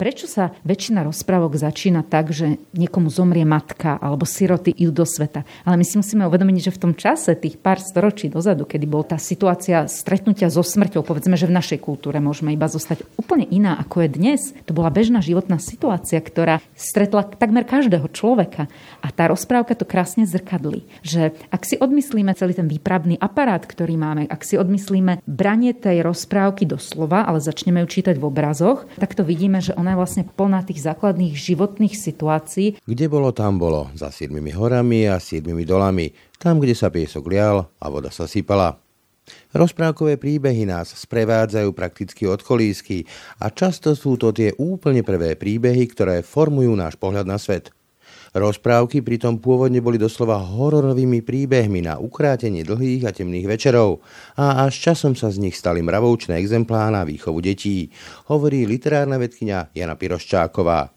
Prečo sa väčšina rozprávok začína tak, že niekomu zomrie matka alebo siroty idú do sveta? Ale my si musíme uvedomiť, že v tom čase, tých pár storočí dozadu, kedy bola tá situácia stretnutia so smrťou, povedzme, že v našej kultúre môžeme iba zostať úplne iná, ako je dnes. To bola bežná životná situácia, ktorá stretla takmer každého človeka. A tá rozprávka to krásne zrkadlí. Že ak si odmyslíme celý ten výpravný aparát, ktorý máme, ak si odmyslíme branie tej rozprávky do slova, ale začneme ju čítať v obrazoch, tak to vidíme, že ona ona je vlastne plná tých základných životných situácií. Kde bolo, tam bolo. Za siedmimi horami a siedmimi dolami. Tam, kde sa piesok lial a voda sa sypala. Rozprávkové príbehy nás sprevádzajú prakticky od kolísky a často sú to tie úplne prvé príbehy, ktoré formujú náš pohľad na svet. Rozprávky pritom pôvodne boli doslova hororovými príbehmi na ukrátenie dlhých a temných večerov a až časom sa z nich stali mravoučné exemplá na výchovu detí, hovorí literárna vedkynia Jana Piroščáková.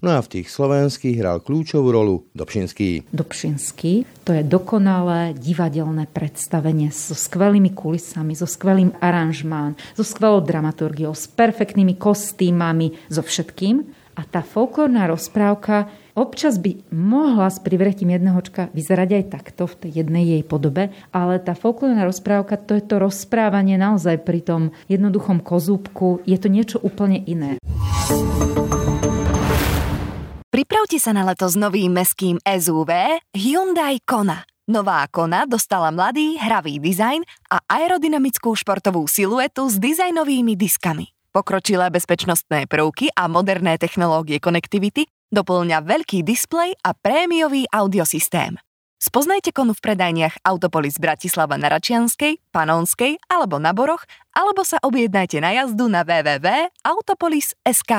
No a v tých slovenských hral kľúčovú rolu Dobšinský. Dobšinský, to je dokonalé divadelné predstavenie so skvelými kulisami, so skvelým aranžmán, so skvelou dramaturgiou, s perfektnými kostýmami, so všetkým. A tá folklórna rozprávka Občas by mohla s privretím jedného očka vyzerať aj takto v tej jednej jej podobe, ale tá folklórna rozprávka to je to rozprávanie naozaj pri tom jednoduchom kozúbku, je to niečo úplne iné. Pripravte sa na leto s novým meským SUV Hyundai Kona. Nová Kona dostala mladý, hravý dizajn a aerodynamickú športovú siluetu s dizajnovými diskami. Pokročilé bezpečnostné prvky a moderné technológie konektivity doplňa veľký displej a prémiový audiosystém. Spoznajte konu v predajniach Autopolis Bratislava na Račianskej, Panonskej alebo na Boroch, alebo sa objednajte na jazdu na www.autopolis.sk.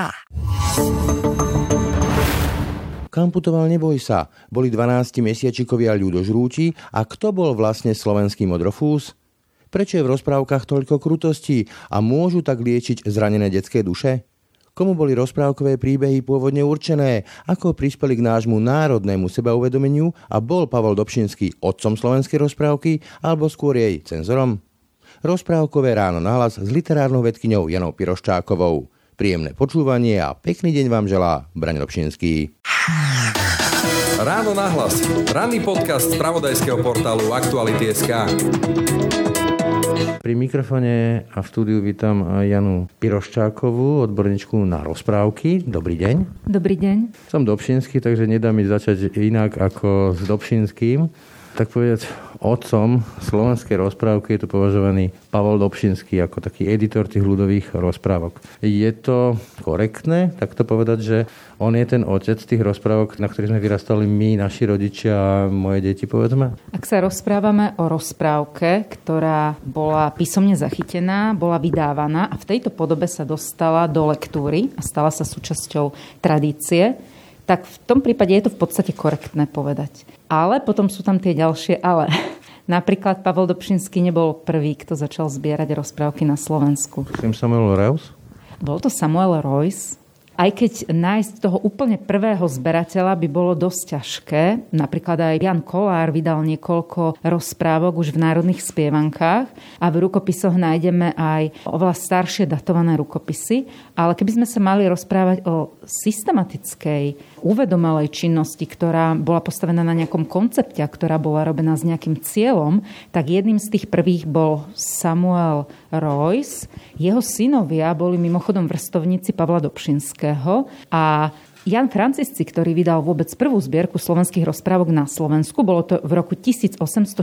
Kam putoval neboj sa. Boli 12 mesiačikovia ľudožrúti a kto bol vlastne slovenský modrofús? Prečo je v rozprávkach toľko krutostí a môžu tak liečiť zranené detské duše? Komu boli rozprávkové príbehy pôvodne určené? Ako prispeli k nášmu národnému sebauvedomeniu a bol Pavol Dobšinský otcom slovenskej rozprávky alebo skôr jej cenzorom? Rozprávkové ráno nahlas s literárnou vedkyňou Janou Piroščákovou. Príjemné počúvanie a pekný deň vám želá Braň Dobšinský. Ráno nahlas. Ranný podcast z pravodajského portálu Aktuality.sk. Pri mikrofone a v štúdiu vítam Janu Piroščákovú, odborníčku na rozprávky. Dobrý deň. Dobrý deň. Som Dobšinský, takže nedá mi začať inak ako s Dobšinským tak povedať, otcom slovenskej rozprávky je tu považovaný Pavol Dobšinský ako taký editor tých ľudových rozprávok. Je to korektné takto povedať, že on je ten otec tých rozprávok, na ktorých sme vyrastali my, naši rodičia a moje deti, povedzme? Ak sa rozprávame o rozprávke, ktorá bola písomne zachytená, bola vydávaná a v tejto podobe sa dostala do lektúry a stala sa súčasťou tradície, tak v tom prípade je to v podstate korektné povedať. Ale potom sú tam tie ďalšie ale. Napríklad Pavel Dobšinský nebol prvý, kto začal zbierať rozprávky na Slovensku. Tým Samuel Reus? Bol to Samuel Royce, aj keď nájsť toho úplne prvého zberateľa by bolo dosť ťažké, napríklad aj Jan Kolár vydal niekoľko rozprávok už v národných spievankách a v rukopisoch nájdeme aj oveľa staršie datované rukopisy, ale keby sme sa mali rozprávať o systematickej, uvedomelej činnosti, ktorá bola postavená na nejakom koncepte, ktorá bola robená s nejakým cieľom, tak jedným z tých prvých bol Samuel Royce. Jeho synovia boli mimochodom vrstovníci Pavla Dobšinského a Jan Francisci, ktorý vydal vôbec prvú zbierku slovenských rozprávok na Slovensku, bolo to v roku 1845.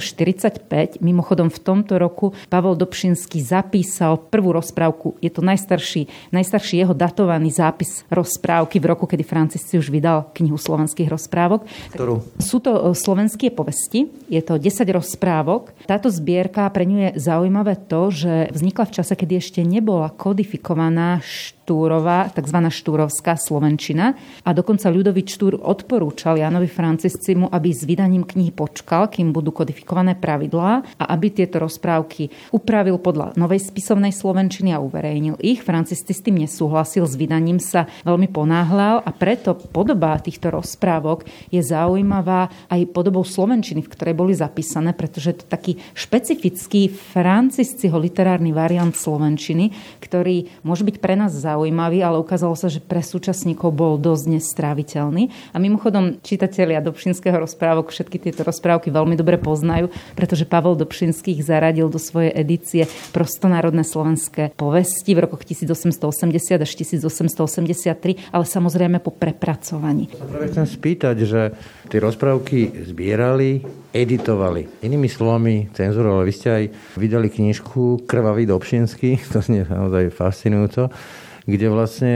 Mimochodom v tomto roku Pavel Dobšinský zapísal prvú rozprávku. Je to najstarší, najstarší jeho datovaný zápis rozprávky v roku, kedy Francisci už vydal knihu slovenských rozprávok. Ktorú? Sú to e, slovenské povesti, je to 10 rozprávok. Táto zbierka pre ňu je zaujímavé to, že vznikla v čase, kedy ešte nebola kodifikovaná Štúrova, tzv. štúrovská slovenčina. A dokonca ľudový Štúr odporúčal Janovi Franciscimu, aby s vydaním knihy počkal, kým budú kodifikované pravidlá a aby tieto rozprávky upravil podľa novej spisovnej slovenčiny a uverejnil ich. Francisci s tým nesúhlasil, s vydaním sa veľmi ponáhľal a preto podoba týchto rozprávok je zaujímavá aj podobou slovenčiny, v ktorej boli zapísané, pretože to taký špecifický francisciho literárny variant slovenčiny, ktorý môže byť pre nás zaujímavý, ale ukázalo sa, že pre súčasníkov bol dosť nestráviteľný. A mimochodom, čitatelia Dobšinského rozprávok všetky tieto rozprávky veľmi dobre poznajú, pretože Pavel Dobšinský ich zaradil do svojej edície Prostonárodné slovenské povesti v rokoch 1880 až 1883, ale samozrejme po prepracovaní. Práve chcem spýtať, že tie rozprávky zbierali, editovali. Inými slovami, cenzurovali. Vy ste aj vydali knižku Krvavý Dobšinský, to znie naozaj fascinujúco kde vlastne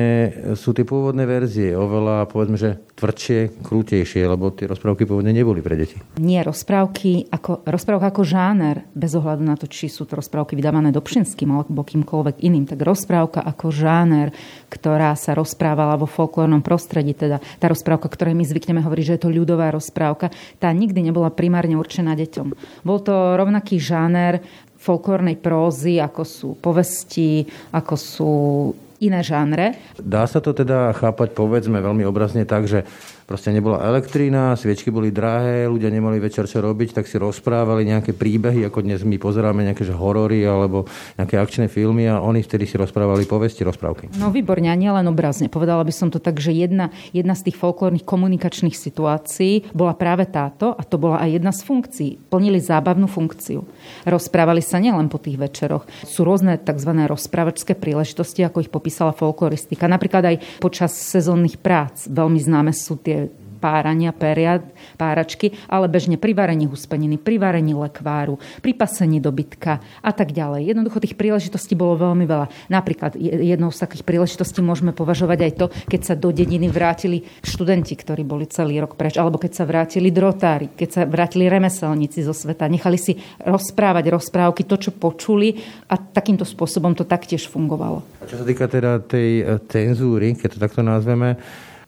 sú tie pôvodné verzie oveľa, povedzme, že tvrdšie, krútejšie, lebo tie rozprávky pôvodne neboli pre deti. Nie, rozprávky ako, rozprávka ako žáner, bez ohľadu na to, či sú to rozprávky vydávané Dobšinským alebo kýmkoľvek iným, tak rozprávka ako žáner, ktorá sa rozprávala vo folklórnom prostredí, teda tá rozprávka, ktorej my zvykneme hovoriť, že je to ľudová rozprávka, tá nikdy nebola primárne určená deťom. Bol to rovnaký žáner folklórnej prózy, ako sú povesti, ako sú iné žánre. Dá sa to teda chápať, povedzme, veľmi obrazne tak, že proste nebola elektrína, sviečky boli drahé, ľudia nemali večer čo robiť, tak si rozprávali nejaké príbehy, ako dnes my pozeráme nejaké že horory alebo nejaké akčné filmy a oni vtedy si rozprávali povesti, rozprávky. No výborne, a nielen obrazne. Povedala by som to tak, že jedna, jedna z tých folklórnych komunikačných situácií bola práve táto a to bola aj jedna z funkcií. Plnili zábavnú funkciu. Rozprávali sa nielen po tých večeroch. Sú rôzne tzv. rozprávačské príležitosti, ako ich popísala folkloristika. Napríklad aj počas sezónnych prác. Veľmi známe sú tie párania, peria, páračky, ale bežne pri varení huspeniny, pri varení lekváru, pri pasení dobytka a tak ďalej. Jednoducho tých príležitostí bolo veľmi veľa. Napríklad jednou z takých príležitostí môžeme považovať aj to, keď sa do dediny vrátili študenti, ktorí boli celý rok preč, alebo keď sa vrátili drotári, keď sa vrátili remeselníci zo sveta, nechali si rozprávať rozprávky, to, čo počuli a takýmto spôsobom to taktiež fungovalo. A čo sa týka teda tej eh, cenzúry, keď to takto nazveme,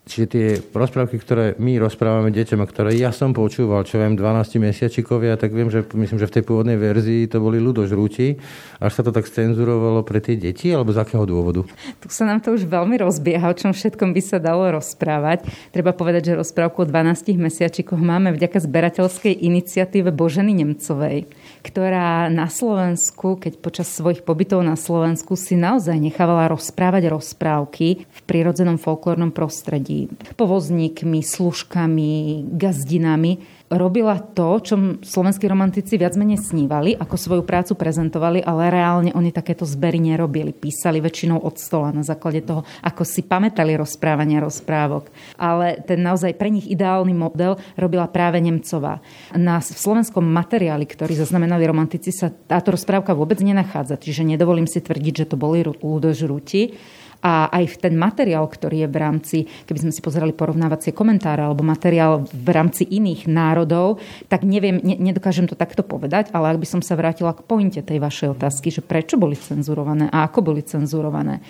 Čiže tie rozprávky, ktoré my rozprávame deťom a ktoré ja som počúval, čo viem, 12 mesiačikovia, tak viem, že myslím, že v tej pôvodnej verzii to boli ľudožrúti. Až sa to tak cenzurovalo pre tie deti, alebo z akého dôvodu? Tu sa nám to už veľmi rozbieha, o čom všetkom by sa dalo rozprávať. Treba povedať, že rozprávku o 12 mesiačikoch máme vďaka zberateľskej iniciatíve Boženy Nemcovej ktorá na Slovensku, keď počas svojich pobytov na Slovensku si naozaj nechávala rozprávať rozprávky v prirodzenom folklórnom prostredí. Povozníkmi, služkami, gazdinami robila to, čo slovenskí romantici viac menej snívali, ako svoju prácu prezentovali, ale reálne oni takéto zbery nerobili. Písali väčšinou od stola na základe toho, ako si pamätali rozprávania rozprávok. Ale ten naozaj pre nich ideálny model robila práve Nemcová. Na slovenskom materiáli, ktorý zaznamenali romantici, sa táto rozprávka vôbec nenachádza, čiže nedovolím si tvrdiť, že to boli ľudožrúti a aj ten materiál, ktorý je v rámci, keby sme si pozerali porovnávacie komentáre alebo materiál v rámci iných národov, tak neviem, ne, nedokážem to takto povedať, ale ak by som sa vrátila k pointe tej vašej otázky, že prečo boli cenzurované a ako boli cenzurované. E,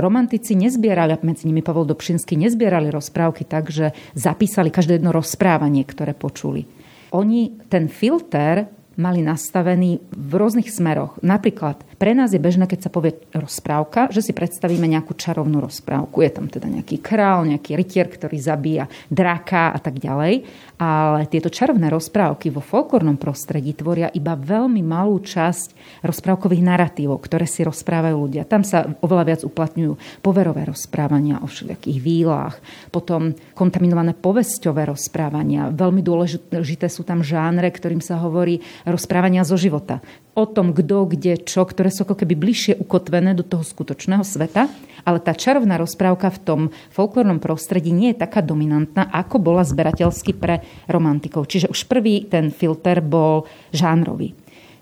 romantici nezbierali, medzi nimi Pavol Dobšinský, nezbierali rozprávky tak, že zapísali každé jedno rozprávanie, ktoré počuli. Oni ten filter mali nastavený v rôznych smeroch. Napríklad pre nás je bežné, keď sa povie rozprávka, že si predstavíme nejakú čarovnú rozprávku. Je tam teda nejaký král, nejaký rytier, ktorý zabíja draka a tak ďalej. Ale tieto čarovné rozprávky vo folklórnom prostredí tvoria iba veľmi malú časť rozprávkových narratívov, ktoré si rozprávajú ľudia. Tam sa oveľa viac uplatňujú poverové rozprávania o všelijakých výlách, potom kontaminované povesťové rozprávania. Veľmi dôležité sú tam žánre, ktorým sa hovorí rozprávania zo života o tom, kto, kde, čo, ktoré sú ako keby bližšie ukotvené do toho skutočného sveta, ale tá čarovná rozprávka v tom folklórnom prostredí nie je taká dominantná, ako bola zberateľsky pre romantikov. Čiže už prvý ten filter bol žánrový.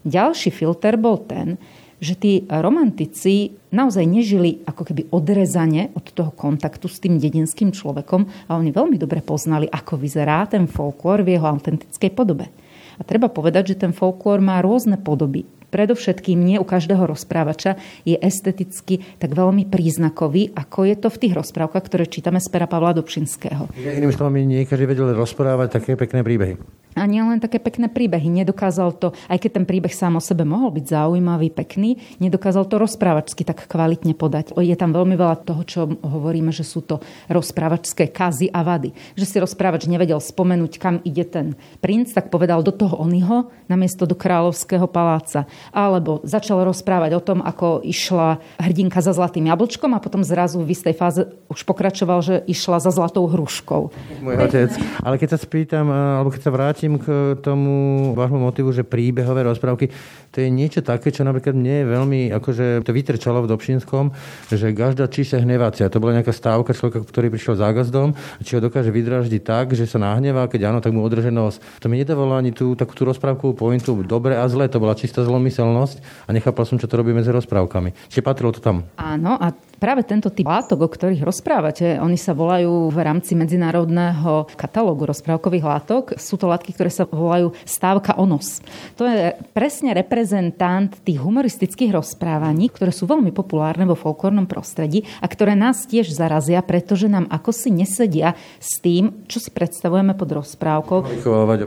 Ďalší filter bol ten, že tí romantici naozaj nežili ako keby odrezane od toho kontaktu s tým dedinským človekom a oni veľmi dobre poznali, ako vyzerá ten folklór v jeho autentickej podobe. A treba povedať, že ten folklór má rôzne podoby. Predovšetkým nie u každého rozprávača je esteticky tak veľmi príznakový, ako je to v tých rozprávkach, ktoré čítame z pera Pavla Dobšinského. Inými slovami, nie každý vedel rozprávať také pekné príbehy. A nie len také pekné príbehy. Nedokázal to, aj keď ten príbeh sám o sebe mohol byť zaujímavý, pekný, nedokázal to rozprávačsky tak kvalitne podať. Je tam veľmi veľa toho, čo hovoríme, že sú to rozprávačské kazy a vady. Že si rozprávač nevedel spomenúť, kam ide ten princ, tak povedal do toho onyho, namiesto do kráľovského paláca. Alebo začal rozprávať o tom, ako išla hrdinka za zlatým jablčkom a potom zrazu v istej fáze už pokračoval, že išla za zlatou hruškou. Môj otec. Ale keď sa spýtam, alebo keď sa vrátim k tomu vášmu motivu, že príbehové rozprávky, to je niečo také, čo napríklad mne je veľmi, akože to vytrčalo v Dobšinskom, že každá číše hnevacia. To bola nejaká stávka človeka, ktorý prišiel za gazdom, či ho dokáže vydraždiť tak, že sa nahnevá, keď áno, tak mu održe nos. To mi nedávalo ani tú takú tú rozprávkovú pointu dobre a zle, to bola čistá zlomyselnosť a nechápal som, čo to robí medzi rozprávkami. Či patrilo to tam? Áno, a Práve tento typ látok, o ktorých rozprávate, oni sa volajú v rámci medzinárodného katalógu rozprávkových látok. Sú to látky, ktoré sa volajú stávka onos. To je presne reprezentant tých humoristických rozprávaní, ktoré sú veľmi populárne vo folklórnom prostredí a ktoré nás tiež zarazia, pretože nám ako si nesedia s tým, čo si predstavujeme pod rozprávkou.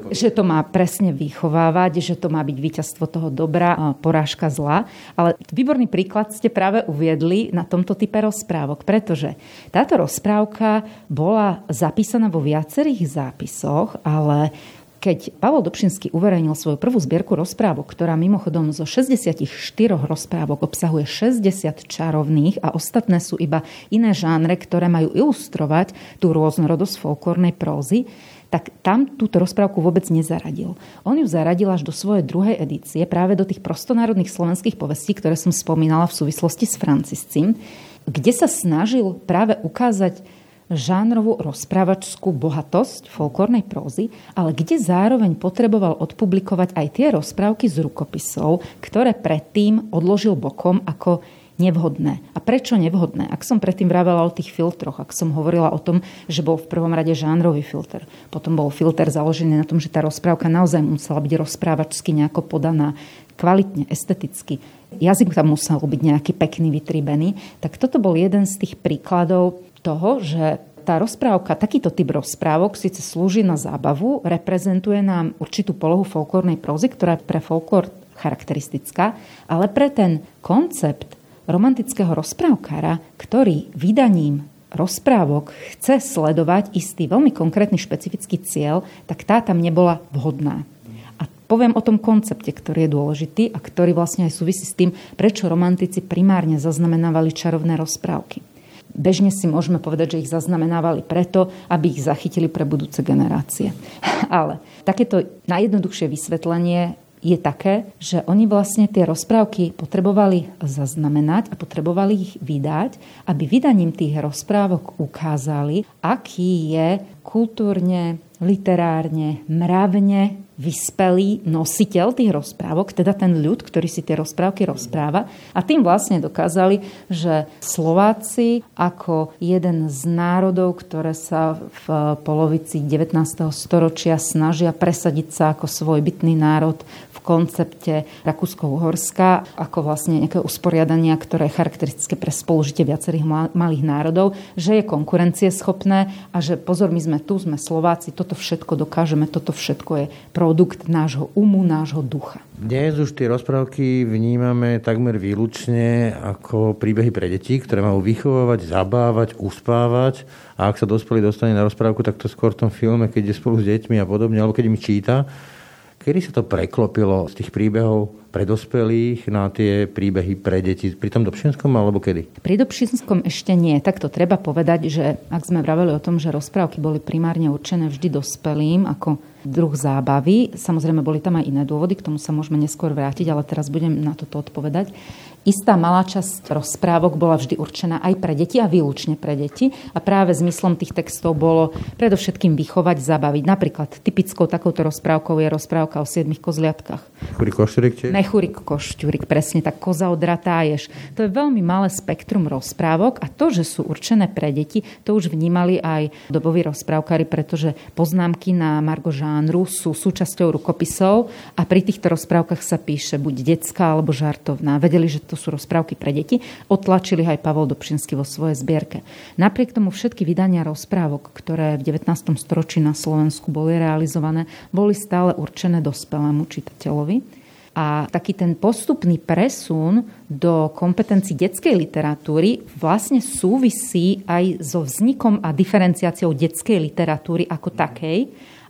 Že to má presne vychovávať, že to má byť víťazstvo toho dobra, a porážka zla. Ale výborný príklad ste práve uviedli na tomto type rozprávok, pretože táto rozprávka bola zapísaná vo viacerých zápisoch, ale keď Pavol Dobšinský uverejnil svoju prvú zbierku rozprávok, ktorá mimochodom zo 64 rozprávok obsahuje 60 čarovných a ostatné sú iba iné žánre, ktoré majú ilustrovať tú rôznorodosť folklórnej prózy, tak tam túto rozprávku vôbec nezaradil. On ju zaradil až do svojej druhej edície, práve do tých prostonárodných slovenských povestí, ktoré som spomínala v súvislosti s Franciscím, kde sa snažil práve ukázať žánrovú rozprávačskú bohatosť folklórnej prózy, ale kde zároveň potreboval odpublikovať aj tie rozprávky z rukopisov, ktoré predtým odložil bokom ako nevhodné. A prečo nevhodné? Ak som predtým vravela o tých filtroch, ak som hovorila o tom, že bol v prvom rade žánrový filter, potom bol filter založený na tom, že tá rozprávka naozaj musela byť rozprávačsky nejako podaná, kvalitne, esteticky, jazyk tam musel byť nejaký pekný, vytribený. Tak toto bol jeden z tých príkladov toho, že tá rozprávka, takýto typ rozprávok síce slúži na zábavu, reprezentuje nám určitú polohu folklórnej prózy, ktorá je pre folklór charakteristická, ale pre ten koncept romantického rozprávkára, ktorý vydaním rozprávok chce sledovať istý veľmi konkrétny špecifický cieľ, tak tá tam nebola vhodná poviem o tom koncepte, ktorý je dôležitý a ktorý vlastne aj súvisí s tým, prečo romantici primárne zaznamenávali čarovné rozprávky. Bežne si môžeme povedať, že ich zaznamenávali preto, aby ich zachytili pre budúce generácie. Ale takéto najjednoduchšie vysvetlenie je také, že oni vlastne tie rozprávky potrebovali zaznamenať a potrebovali ich vydať, aby vydaním tých rozprávok ukázali, aký je kultúrne, literárne, mravne vyspelý nositeľ tých rozprávok, teda ten ľud, ktorý si tie rozprávky rozpráva. A tým vlastne dokázali, že Slováci ako jeden z národov, ktoré sa v polovici 19. storočia snažia presadiť sa ako svojbytný národ v koncepte Rakúsko-Uhorska, ako vlastne nejaké usporiadania, ktoré je charakteristické pre spolužitie viacerých malých národov, že je konkurencieschopné a že pozor, my sme tu, sme Slováci, toto všetko dokážeme, toto všetko je pro produkt nášho umu, nášho ducha. Dnes už tie rozprávky vnímame takmer výlučne ako príbehy pre deti, ktoré majú vychovávať, zabávať, uspávať a ak sa dospelý dostane na rozprávku, tak to skôr v tom filme, keď je spolu s deťmi a podobne, alebo keď im číta. Kedy sa to preklopilo z tých príbehov pre dospelých na tie príbehy pre deti pri tom Dobšinskom alebo kedy? Pri Dobšinskom ešte nie. Tak to treba povedať, že ak sme vraveli o tom, že rozprávky boli primárne určené vždy dospelým ako druh zábavy, samozrejme boli tam aj iné dôvody, k tomu sa môžeme neskôr vrátiť, ale teraz budem na toto odpovedať. Istá malá časť rozprávok bola vždy určená aj pre deti a výlučne pre deti a práve zmyslom tých textov bolo predovšetkým vychovať, zabaviť. Napríklad typickou takouto rozprávkou je rozprávka o siedmých kozliatkách. Churik košťurik tiež? Nechurik košťurik, presne tak koza odratá ješ. To je veľmi malé spektrum rozprávok a to, že sú určené pre deti, to už vnímali aj doboví rozprávkari, pretože poznámky na Margo žánru sú súčasťou rukopisov a pri týchto rozprávkach sa píše buď detská alebo žartovná. Vedeli, že to sú rozprávky pre deti. Otlačili aj Pavol Dobšinský vo svojej zbierke. Napriek tomu všetky vydania rozprávok, ktoré v 19. storočí na Slovensku boli realizované, boli stále určené dospelému čitateľovi a taký ten postupný presun do kompetencií detskej literatúry vlastne súvisí aj so vznikom a diferenciáciou detskej literatúry ako takej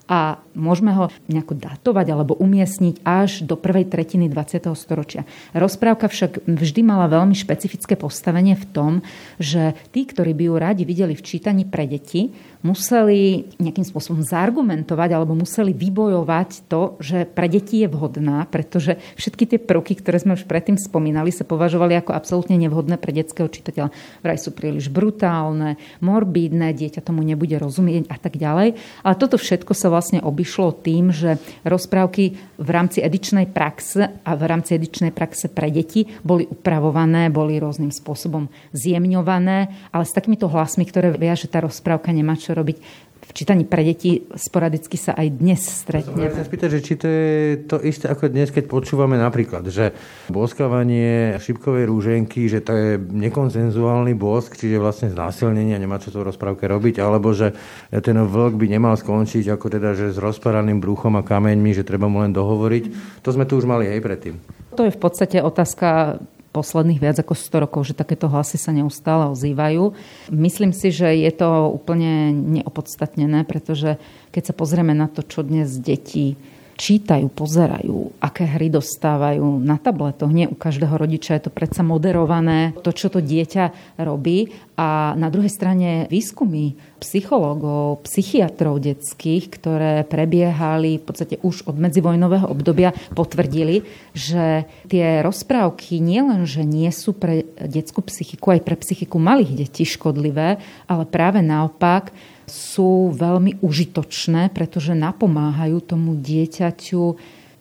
a môžeme ho nejako datovať alebo umiestniť až do prvej tretiny 20. storočia. Rozprávka však vždy mala veľmi špecifické postavenie v tom, že tí, ktorí by ju radi videli v čítaní pre deti, museli nejakým spôsobom zargumentovať alebo museli vybojovať to, že pre deti je vhodná, pretože všetky tie prvky, ktoré sme už predtým spomínali, sa považovali ako absolútne nevhodné pre detského čitateľa. Vraj sú príliš brutálne, morbídne, dieťa tomu nebude rozumieť a tak ďalej. Ale toto všetko sa vlastne obišlo tým, že rozprávky v rámci edičnej praxe a v rámci edičnej praxe pre deti boli upravované, boli rôznym spôsobom zjemňované, ale s takýmito hlasmi, ktoré via, že tá rozprávka nemá čo robiť v čítaní pre deti sporadicky sa aj dnes stretne. Ja sa spýtať, že či to je to isté ako dnes, keď počúvame napríklad, že boskávanie šipkovej rúženky, že to je nekonsenzuálny bosk, čiže vlastne znásilnenie a nemá čo to rozprávke robiť, alebo že ten vlk by nemal skončiť ako teda, že s rozparaným bruchom a kameňmi, že treba mu len dohovoriť. To sme tu už mali aj predtým. To je v podstate otázka posledných viac ako 100 rokov, že takéto hlasy sa neustále ozývajú. Myslím si, že je to úplne neopodstatnené, pretože keď sa pozrieme na to, čo dnes deti čítajú, pozerajú, aké hry dostávajú na tabletoch. Nie u každého rodiča je to predsa moderované, to, čo to dieťa robí. A na druhej strane výskumy psychológov, psychiatrov detských, ktoré prebiehali v podstate už od medzivojnového obdobia, potvrdili, že tie rozprávky nielen, že nie sú pre detskú psychiku, aj pre psychiku malých detí škodlivé, ale práve naopak sú veľmi užitočné, pretože napomáhajú tomu dieťaťu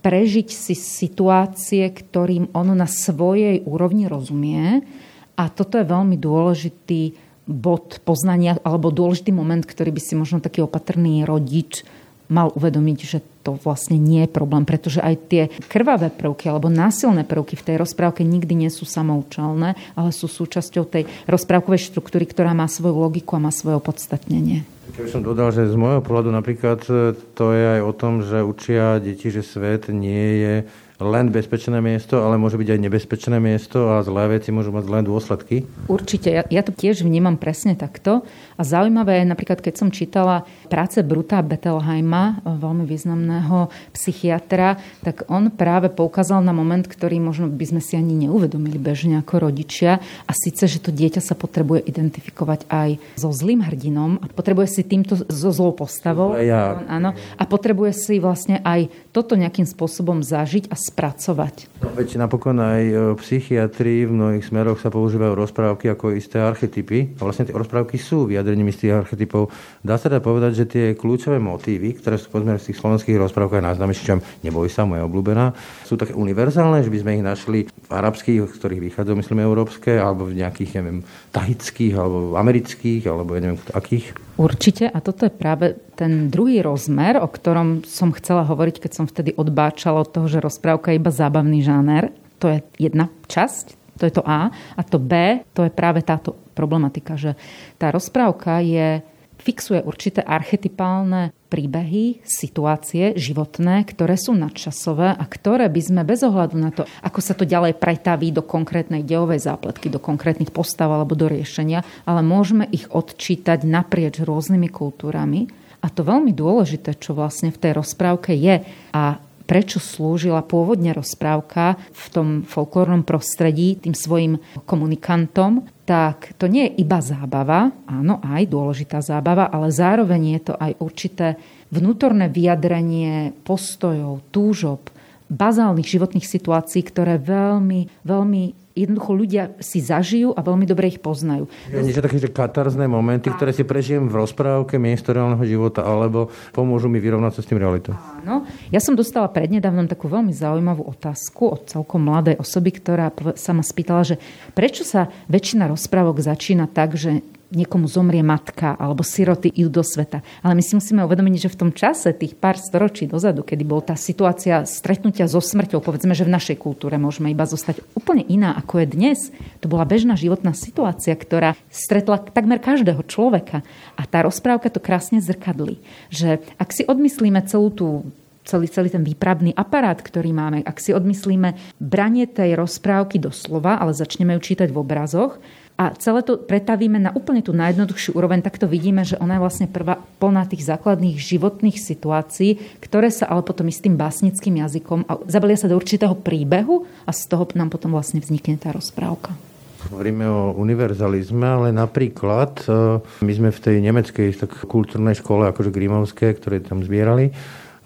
prežiť si situácie, ktorým ono na svojej úrovni rozumie. A toto je veľmi dôležitý bod poznania alebo dôležitý moment, ktorý by si možno taký opatrný rodič mal uvedomiť, že to vlastne nie je problém, pretože aj tie krvavé prvky alebo násilné prvky v tej rozprávke nikdy nie sú samoučelné, ale sú súčasťou tej rozprávkovej štruktúry, ktorá má svoju logiku a má svoje opodstatnenie. Keby som dodal, že z môjho pohľadu napríklad e, to je aj o tom, že učia deti, že svet nie je len bezpečné miesto, ale môže byť aj nebezpečné miesto a zlé veci môžu mať len dôsledky? Určite, ja, ja to tiež vnímam presne takto. A zaujímavé je napríklad, keď som čítala práce Bruta Bettelheima, veľmi významného psychiatra, tak on práve poukázal na moment, ktorý možno by sme si ani neuvedomili bežne ako rodičia. A síce, že to dieťa sa potrebuje identifikovať aj so zlým hrdinom a potrebuje si týmto so zlou postavou. Ja. Áno. A potrebuje si vlastne aj toto nejakým spôsobom zažiť a spracovať. No, veď napokon aj e, psychiatri v mnohých smeroch sa používajú rozprávky ako isté archetypy. A vlastne tie rozprávky sú vyjadrením istých archetypov. Dá sa teda povedať, že tie kľúčové motívy, ktoré sú povedzme v tých slovenských rozprávkach najznámejšie, neboj sa, moja obľúbená, sú také univerzálne, že by sme ich našli v arabských, z ktorých vychádzajú, myslím, európske, alebo v nejakých, neviem, tahických, alebo amerických, alebo neviem, akých. Určite a toto je práve ten druhý rozmer, o ktorom som chcela hovoriť, keď som vtedy odbáčala od toho, že rozprávka je iba zábavný žáner. To je jedna časť, to je to A. A to B, to je práve táto problematika, že tá rozprávka je fixuje určité archetypálne príbehy, situácie životné, ktoré sú nadčasové a ktoré by sme bez ohľadu na to, ako sa to ďalej pretaví do konkrétnej dejovej zápletky, do konkrétnych postav alebo do riešenia, ale môžeme ich odčítať naprieč rôznymi kultúrami. A to veľmi dôležité, čo vlastne v tej rozprávke je. A prečo slúžila pôvodne rozprávka v tom folklórnom prostredí tým svojim komunikantom, tak to nie je iba zábava, áno, aj dôležitá zábava, ale zároveň je to aj určité vnútorné vyjadrenie postojov, túžob, bazálnych životných situácií, ktoré veľmi, veľmi jednoducho ľudia si zažijú a veľmi dobre ich poznajú. Je niečo také, že katarzné momenty, ktoré si prežijem v rozprávke miesto reálneho života, alebo pomôžu mi vyrovnať sa s tým realitou. Áno. Ja som dostala prednedávnom takú veľmi zaujímavú otázku od celkom mladej osoby, ktorá sa ma spýtala, že prečo sa väčšina rozprávok začína tak, že niekomu zomrie matka alebo siroty idú do sveta. Ale my si musíme uvedomiť, že v tom čase, tých pár storočí dozadu, kedy bola tá situácia stretnutia so smrťou, povedzme, že v našej kultúre môžeme iba zostať úplne iná, ako je dnes. To bola bežná životná situácia, ktorá stretla takmer každého človeka. A tá rozprávka to krásne zrkadlí. Že ak si odmyslíme celú tú celý, celý ten výpravný aparát, ktorý máme, ak si odmyslíme branie tej rozprávky do slova, ale začneme ju čítať v obrazoch, a celé to pretavíme na úplne tú najjednoduchšiu úroveň, tak to vidíme, že ona je vlastne prvá plná tých základných životných situácií, ktoré sa ale potom istým básnickým jazykom a zabalia sa do určitého príbehu a z toho nám potom vlastne vznikne tá rozprávka. Hovoríme o univerzalizme, ale napríklad e, my sme v tej nemeckej tak kultúrnej škole, akože Grimovské, ktoré tam zbierali,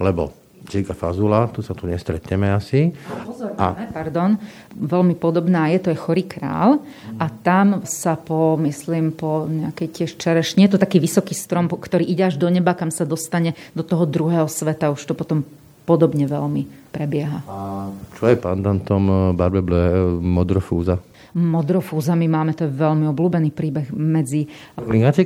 lebo Giga Fazula, tu sa tu nestretneme asi. Pozor, a... pardon, veľmi podobná je, to je Chorý král a tam sa po, myslím, po nejakej tiež čerešne, je to taký vysoký strom, ktorý ide až do neba, kam sa dostane do toho druhého sveta, už to potom podobne veľmi prebieha. A čo je pandantom eh, Barbeble eh, Modrofúza? modrofúzami máme, to je veľmi obľúbený príbeh medzi...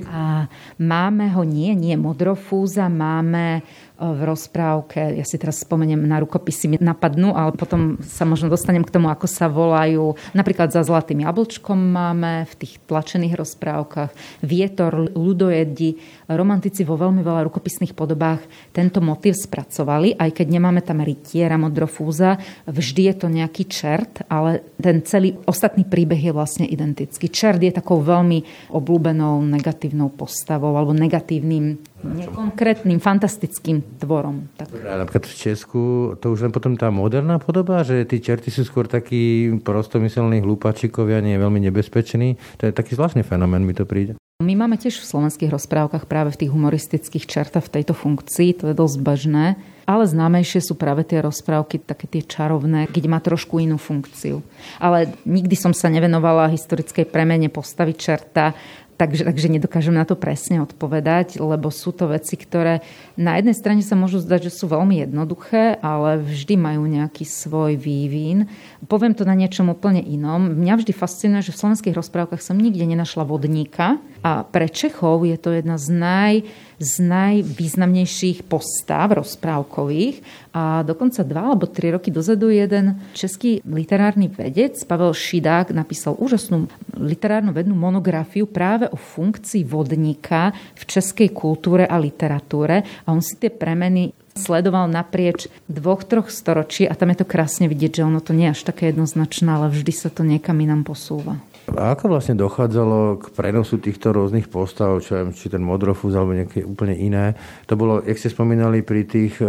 A máme ho, nie, nie modrofúza, máme v rozprávke, ja si teraz spomeniem na rukopisy, mi napadnú, ale potom sa možno dostanem k tomu, ako sa volajú. Napríklad za Zlatým jablčkom máme v tých tlačených rozprávkach Vietor, ľudojedi, romantici vo veľmi veľa rukopisných podobách tento motív spracovali, aj keď nemáme tam rytiera modrofúza, vždy je to nejaký čert, ale ten celý ostatný príbeh je vlastne identický. Čert je takou veľmi obľúbenou negatívnou postavou alebo negatívnym nekonkrétnym, fantastickým tvorom. Tak. A napríklad v Česku to už len potom tá moderná podoba, že tí čerty sú skôr takí prostomyselní hlúpačikovia, nie je veľmi nebezpečný. To je taký zvláštny fenomén, mi to príde. My máme tiež v slovenských rozprávkach práve v tých humoristických čertách v tejto funkcii, to je dosť bežné, ale známejšie sú práve tie rozprávky, také tie čarovné, kde má trošku inú funkciu. Ale nikdy som sa nevenovala historickej premene postavy čerta, Takže, takže nedokážem na to presne odpovedať, lebo sú to veci, ktoré na jednej strane sa môžu zdať, že sú veľmi jednoduché, ale vždy majú nejaký svoj vývin. Poviem to na niečom úplne inom. Mňa vždy fascinuje, že v slovenských rozprávkach som nikde nenašla vodníka a pre Čechov je to jedna z naj z najvýznamnejších postáv rozprávkových a dokonca dva alebo tri roky dozadu jeden český literárny vedec Pavel Šidák napísal úžasnú literárnu vednú monografiu práve o funkcii vodníka v českej kultúre a literatúre a on si tie premeny sledoval naprieč dvoch, troch storočí a tam je to krásne vidieť, že ono to nie je až také jednoznačné, ale vždy sa to niekam inám posúva. A ako vlastne dochádzalo k prenosu týchto rôznych postav, čo viem, či ten modrofúz alebo nejaké úplne iné? To bolo, jak ste spomínali, pri tých e,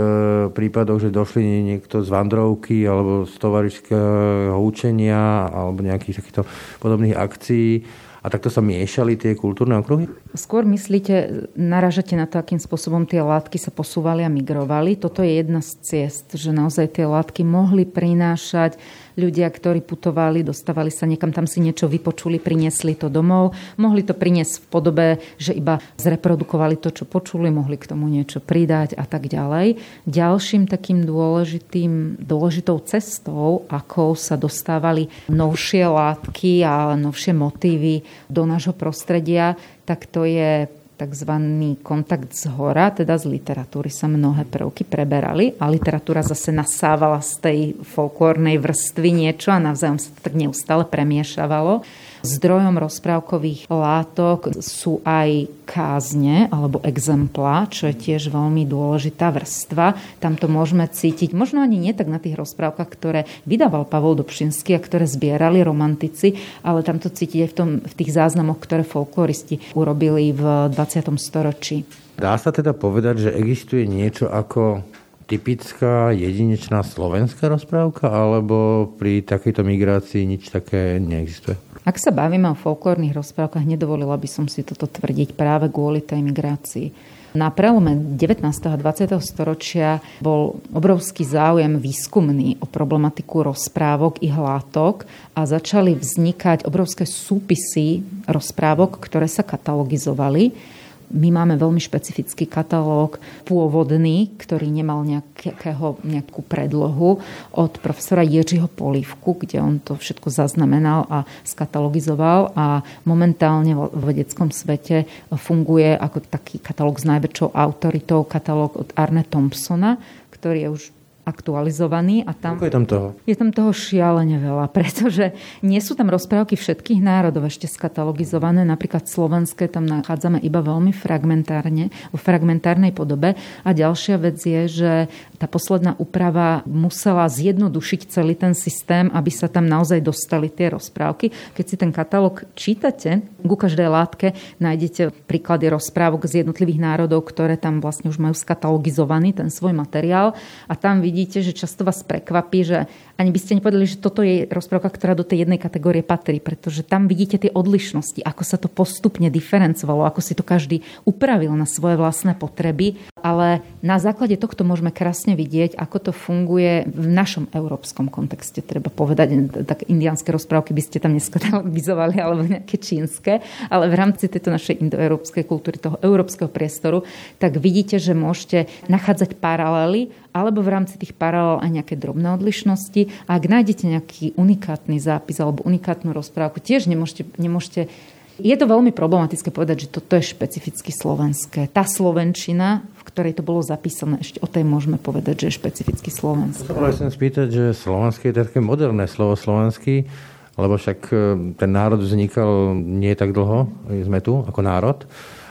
prípadoch, že došli niekto z vandrovky alebo z tovarišského učenia alebo nejakých takýchto podobných akcií a takto sa miešali tie kultúrne okruhy? Skôr myslíte, naražate na to, akým spôsobom tie látky sa posúvali a migrovali. Toto je jedna z ciest, že naozaj tie látky mohli prinášať ľudia, ktorí putovali, dostávali sa niekam, tam si niečo vypočuli, priniesli to domov. Mohli to priniesť v podobe, že iba zreprodukovali to, čo počuli, mohli k tomu niečo pridať a tak ďalej. Ďalším takým dôležitým, dôležitou cestou, ako sa dostávali novšie látky a novšie motívy do nášho prostredia, tak to je tzv. kontakt z hora, teda z literatúry sa mnohé prvky preberali a literatúra zase nasávala z tej folklórnej vrstvy niečo a navzájom sa to tak neustále premiešavalo. Zdrojom rozprávkových látok sú aj kázne alebo exempla, čo je tiež veľmi dôležitá vrstva. Tam to môžeme cítiť, možno ani nie tak na tých rozprávkach, ktoré vydával Pavol Dobšinský a ktoré zbierali romantici, ale tam to cítiť aj v, tom, v tých záznamoch, ktoré folkloristi urobili v 20. storočí. Dá sa teda povedať, že existuje niečo ako typická jedinečná slovenská rozprávka, alebo pri takejto migrácii nič také neexistuje? Ak sa bavíme o folklórnych rozprávkach, nedovolila by som si toto tvrdiť práve kvôli tej migrácii. Na prelome 19. a 20. storočia bol obrovský záujem výskumný o problematiku rozprávok i hlátok a začali vznikať obrovské súpisy rozprávok, ktoré sa katalogizovali my máme veľmi špecifický katalóg pôvodný, ktorý nemal nejakého, nejakú predlohu od profesora Jiřího Polívku, kde on to všetko zaznamenal a skatalogizoval. A momentálne vo vedeckom svete funguje ako taký katalóg s najväčšou autoritou, katalóg od Arne Thompsona, ktorý je už aktualizovaný. A tam, Koľko je tam toho? Je tam toho šialene veľa, pretože nie sú tam rozprávky všetkých národov ešte skatalogizované. Napríklad slovenské tam nachádzame iba veľmi fragmentárne, vo fragmentárnej podobe. A ďalšia vec je, že tá posledná úprava musela zjednodušiť celý ten systém, aby sa tam naozaj dostali tie rozprávky. Keď si ten katalóg čítate, ku každej látke nájdete príklady rozprávok z jednotlivých národov, ktoré tam vlastne už majú skatalogizovaný ten svoj materiál a tam vidíte, že často vás prekvapí, že ani by ste nepovedali, že toto je rozprávka, ktorá do tej jednej kategórie patrí, pretože tam vidíte tie odlišnosti, ako sa to postupne diferencovalo, ako si to každý upravil na svoje vlastné potreby. Ale na základe tohto môžeme krásne vidieť, ako to funguje v našom európskom kontexte. Treba povedať, tak indiánske rozprávky by ste tam neskatalogizovali, alebo nejaké čínske, ale v rámci tejto našej indoeurópskej kultúry, toho európskeho priestoru, tak vidíte, že môžete nachádzať paralely alebo v rámci tých paralel aj nejaké drobné odlišnosti. Ak nájdete nejaký unikátny zápis alebo unikátnu rozprávku, tiež nemôžete, nemôžete je to veľmi problematické povedať, že toto je špecificky slovenské. Tá slovenčina, v ktorej to bolo zapísané, ešte o tej môžeme povedať, že je špecificky slovenské. Ja chcem spýtať, že slovenské je také moderné slovo slovenský, lebo však e, ten národ vznikal nie tak dlho, sme tu ako národ.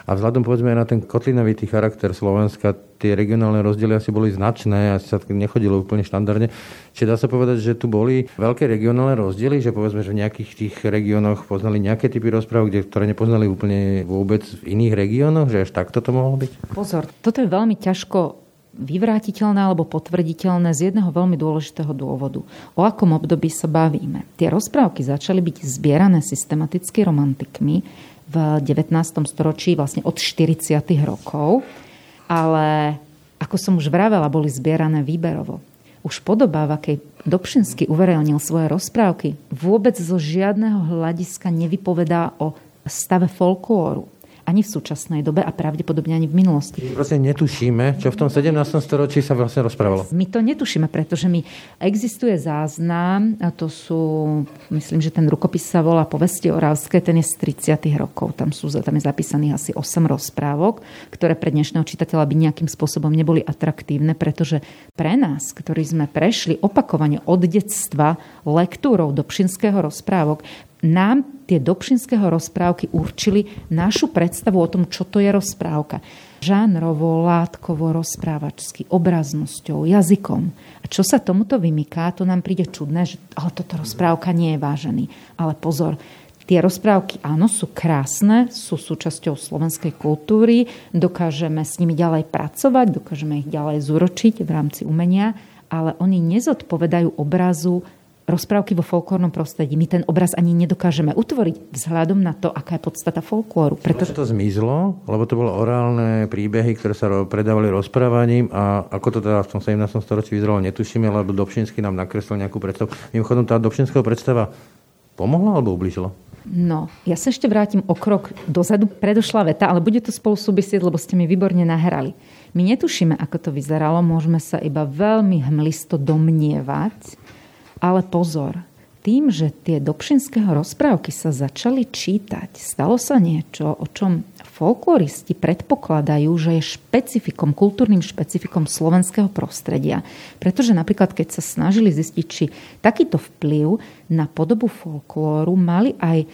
A vzhľadom povedzme na ten kotlinovitý charakter Slovenska, tie regionálne rozdiely asi boli značné, asi sa nechodilo úplne štandardne. Čiže dá sa povedať, že tu boli veľké regionálne rozdiely, že povedzme, že v nejakých tých regiónoch poznali nejaké typy rozpráv, kde, ktoré nepoznali úplne vôbec v iných regiónoch, že až takto to mohlo byť? Pozor, toto je veľmi ťažko vyvrátiteľné alebo potvrditeľné z jedného veľmi dôležitého dôvodu. O akom období sa bavíme? Tie rozprávky začali byť zbierané systematicky romantikmi v 19. storočí, vlastne od 40. rokov, ale ako som už vravela, boli zbierané výberovo. Už podoba, v akej Dobšinsky uverejnil svoje rozprávky, vôbec zo žiadneho hľadiska nevypovedá o stave folklóru ani v súčasnej dobe a pravdepodobne ani v minulosti. Proste netušíme, čo v tom 17. storočí sa vlastne rozprávalo. My to netušíme, pretože mi existuje záznam, a to sú, myslím, že ten rukopis sa volá Povesti Oravské, ten je z 30. rokov. Tam, sú, tam je zapísaných asi 8 rozprávok, ktoré pre dnešného čitateľa by nejakým spôsobom neboli atraktívne, pretože pre nás, ktorí sme prešli opakovane od detstva lektúrou do pšinského rozprávok, nám tie Dobšinského rozprávky určili našu predstavu o tom, čo to je rozprávka. Žánrovo, látkovo, rozprávačsky, obraznosťou, jazykom. A čo sa tomuto vymyká, to nám príde čudné, že ale toto rozprávka nie je vážený. Ale pozor, Tie rozprávky, áno, sú krásne, sú súčasťou slovenskej kultúry, dokážeme s nimi ďalej pracovať, dokážeme ich ďalej zúročiť v rámci umenia, ale oni nezodpovedajú obrazu rozprávky vo folklórnom prostredí. My ten obraz ani nedokážeme utvoriť vzhľadom na to, aká je podstata folklóru. Pretože to zmizlo, lebo to bolo orálne príbehy, ktoré sa predávali rozprávaním a ako to teda v tom 17. storočí vyzeralo, netušíme, lebo Dobšinský nám nakreslil nejakú predstavu. Mimochodom, tá Dobšinského predstava pomohla alebo ubližila? No, ja sa ešte vrátim o krok dozadu. Predošla veta, ale bude to spolu súvisieť, lebo ste mi výborne nahrali. My netušíme, ako to vyzeralo, môžeme sa iba veľmi hmlisto domnievať, ale pozor, tým, že tie Dobšinského rozprávky sa začali čítať, stalo sa niečo, o čom folkloristi predpokladajú, že je špecifikom, kultúrnym špecifikom slovenského prostredia. Pretože napríklad, keď sa snažili zistiť, či takýto vplyv na podobu folklóru mali aj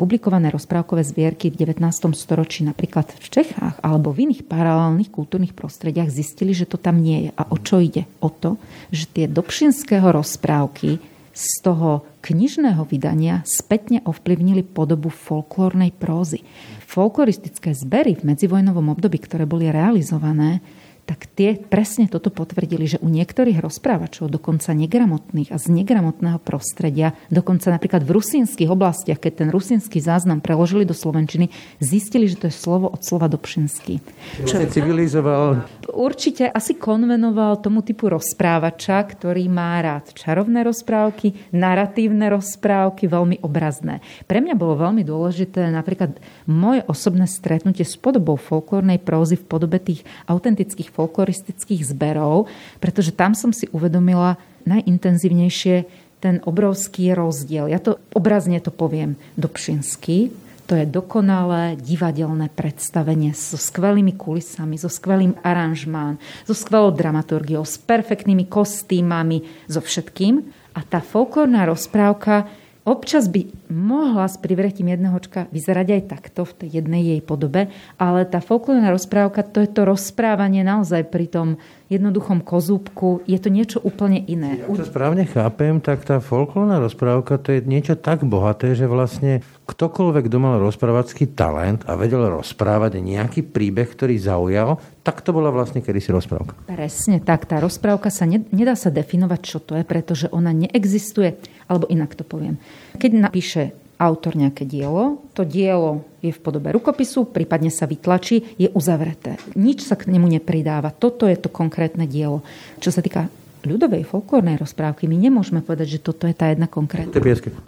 publikované rozprávkové zbierky v 19. storočí napríklad v Čechách alebo v iných paralelných kultúrnych prostrediach zistili, že to tam nie je. A o čo ide? O to, že tie Dobšinského rozprávky z toho knižného vydania spätne ovplyvnili podobu folklórnej prózy. Folkloristické zbery v medzivojnovom období, ktoré boli realizované, tak tie presne toto potvrdili, že u niektorých rozprávačov, dokonca negramotných a z negramotného prostredia, dokonca napríklad v rusínskych oblastiach, keď ten rusínsky záznam preložili do slovenčiny, zistili, že to je slovo od slova dobšinský. Čo civilizoval? Určite asi konvenoval tomu typu rozprávača, ktorý má rád čarovné rozprávky, narratívne rozprávky, veľmi obrazné. Pre mňa bolo veľmi dôležité napríklad moje osobné stretnutie s podobou folklórnej prózy v podobe tých autentických folkloristických zberov, pretože tam som si uvedomila najintenzívnejšie ten obrovský rozdiel. Ja to obrazne to poviem. Dobšinský, to je dokonalé divadelné predstavenie so skvelými kulisami, so skvelým aranžmán, so skvelou dramaturgiou, s perfektnými kostýmami, so všetkým. A tá folklórna rozprávka Občas by mohla s privretím jedného očka vyzerať aj takto v tej jednej jej podobe, ale tá folklórna rozprávka, to je to rozprávanie naozaj pri tom jednoduchom kozúbku, je to niečo úplne iné. Ja to správne chápem, tak tá folklórna rozprávka to je niečo tak bohaté, že vlastne ktokoľvek, kto mal rozprávacký talent a vedel rozprávať nejaký príbeh, ktorý zaujal, tak to bola vlastne kedysi rozprávka. Presne tak. Tá rozprávka sa ne, nedá sa definovať, čo to je, pretože ona neexistuje. Alebo inak to poviem. Keď napíše autor nejaké dielo, to dielo je v podobe rukopisu, prípadne sa vytlačí, je uzavreté. Nič sa k nemu nepridáva. Toto je to konkrétne dielo. Čo sa týka ľudovej folklórnej rozprávky my nemôžeme povedať, že toto je tá jedna konkrétna.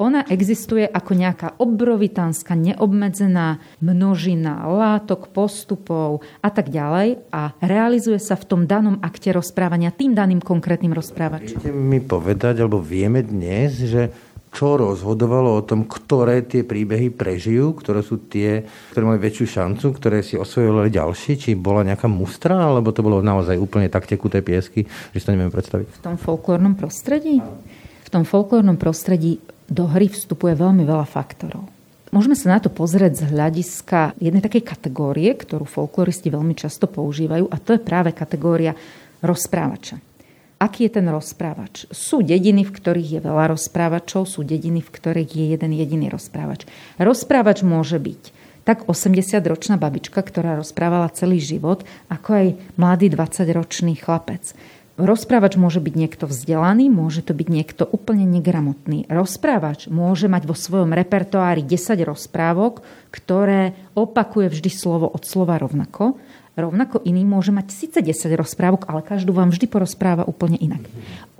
Ona existuje ako nejaká obrovitánska, neobmedzená množina látok, postupov a tak ďalej a realizuje sa v tom danom akte rozprávania tým daným konkrétnym rozprávačom. Viete mi povedať, alebo vieme dnes, že čo rozhodovalo o tom, ktoré tie príbehy prežijú, ktoré sú tie, ktoré mali väčšiu šancu, ktoré si osvojili ďalší, či bola nejaká mustra, alebo to bolo naozaj úplne tak tekuté piesky, že si to neviem predstaviť. V tom folklórnom prostredí? V tom folklórnom prostredí do hry vstupuje veľmi veľa faktorov. Môžeme sa na to pozrieť z hľadiska jednej takej kategórie, ktorú folkloristi veľmi často používajú, a to je práve kategória rozprávača aký je ten rozprávač. Sú dediny, v ktorých je veľa rozprávačov, sú dediny, v ktorých je jeden jediný rozprávač. Rozprávač môže byť tak 80-ročná babička, ktorá rozprávala celý život, ako aj mladý 20-ročný chlapec. Rozprávač môže byť niekto vzdelaný, môže to byť niekto úplne negramotný. Rozprávač môže mať vo svojom repertoári 10 rozprávok, ktoré opakuje vždy slovo od slova rovnako Rovnako iný môže mať síce 10 rozprávok, ale každú vám vždy porozpráva úplne inak.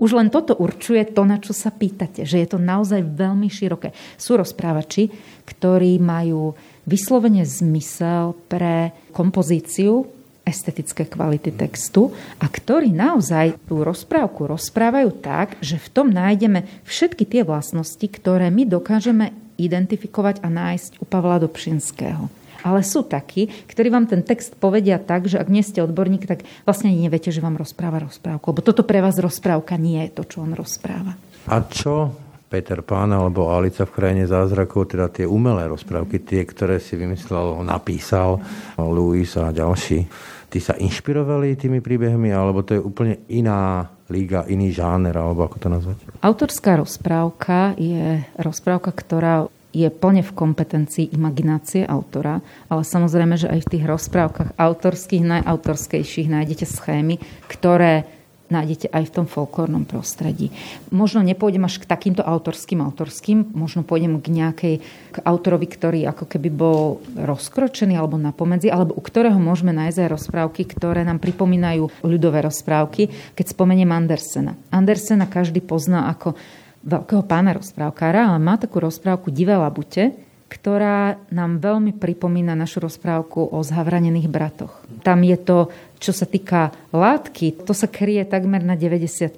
Už len toto určuje to, na čo sa pýtate, že je to naozaj veľmi široké. Sú rozprávači, ktorí majú vyslovene zmysel pre kompozíciu, estetické kvality textu a ktorí naozaj tú rozprávku rozprávajú tak, že v tom nájdeme všetky tie vlastnosti, ktoré my dokážeme identifikovať a nájsť u Pavla Dobšinského ale sú takí, ktorí vám ten text povedia tak, že ak nie ste odborník, tak vlastne ani neviete, že vám rozpráva rozprávku. Lebo toto pre vás rozprávka nie je to, čo on rozpráva. A čo Peter Pán alebo Alica v krajine zázrakov, teda tie umelé rozprávky, tie, ktoré si vymyslel, napísal Louis a ďalší, tí sa inšpirovali tými príbehmi, alebo to je úplne iná liga, iný žáner, alebo ako to nazvať? Autorská rozprávka je rozprávka, ktorá je plne v kompetencii imaginácie autora, ale samozrejme, že aj v tých rozprávkach autorských, najautorskejších nájdete schémy, ktoré nájdete aj v tom folklórnom prostredí. Možno nepôjdem až k takýmto autorským autorským, možno pôjdem k nejakej k autorovi, ktorý ako keby bol rozkročený alebo napomedzi, alebo u ktorého môžeme nájsť aj rozprávky, ktoré nám pripomínajú ľudové rozprávky, keď spomeniem Andersena. Andersena každý pozná ako veľkého pána rozprávkára, ale má takú rozprávku Divé labute, ktorá nám veľmi pripomína našu rozprávku o zhavranených bratoch. Tam je to, čo sa týka látky, to sa kryje takmer na 90%.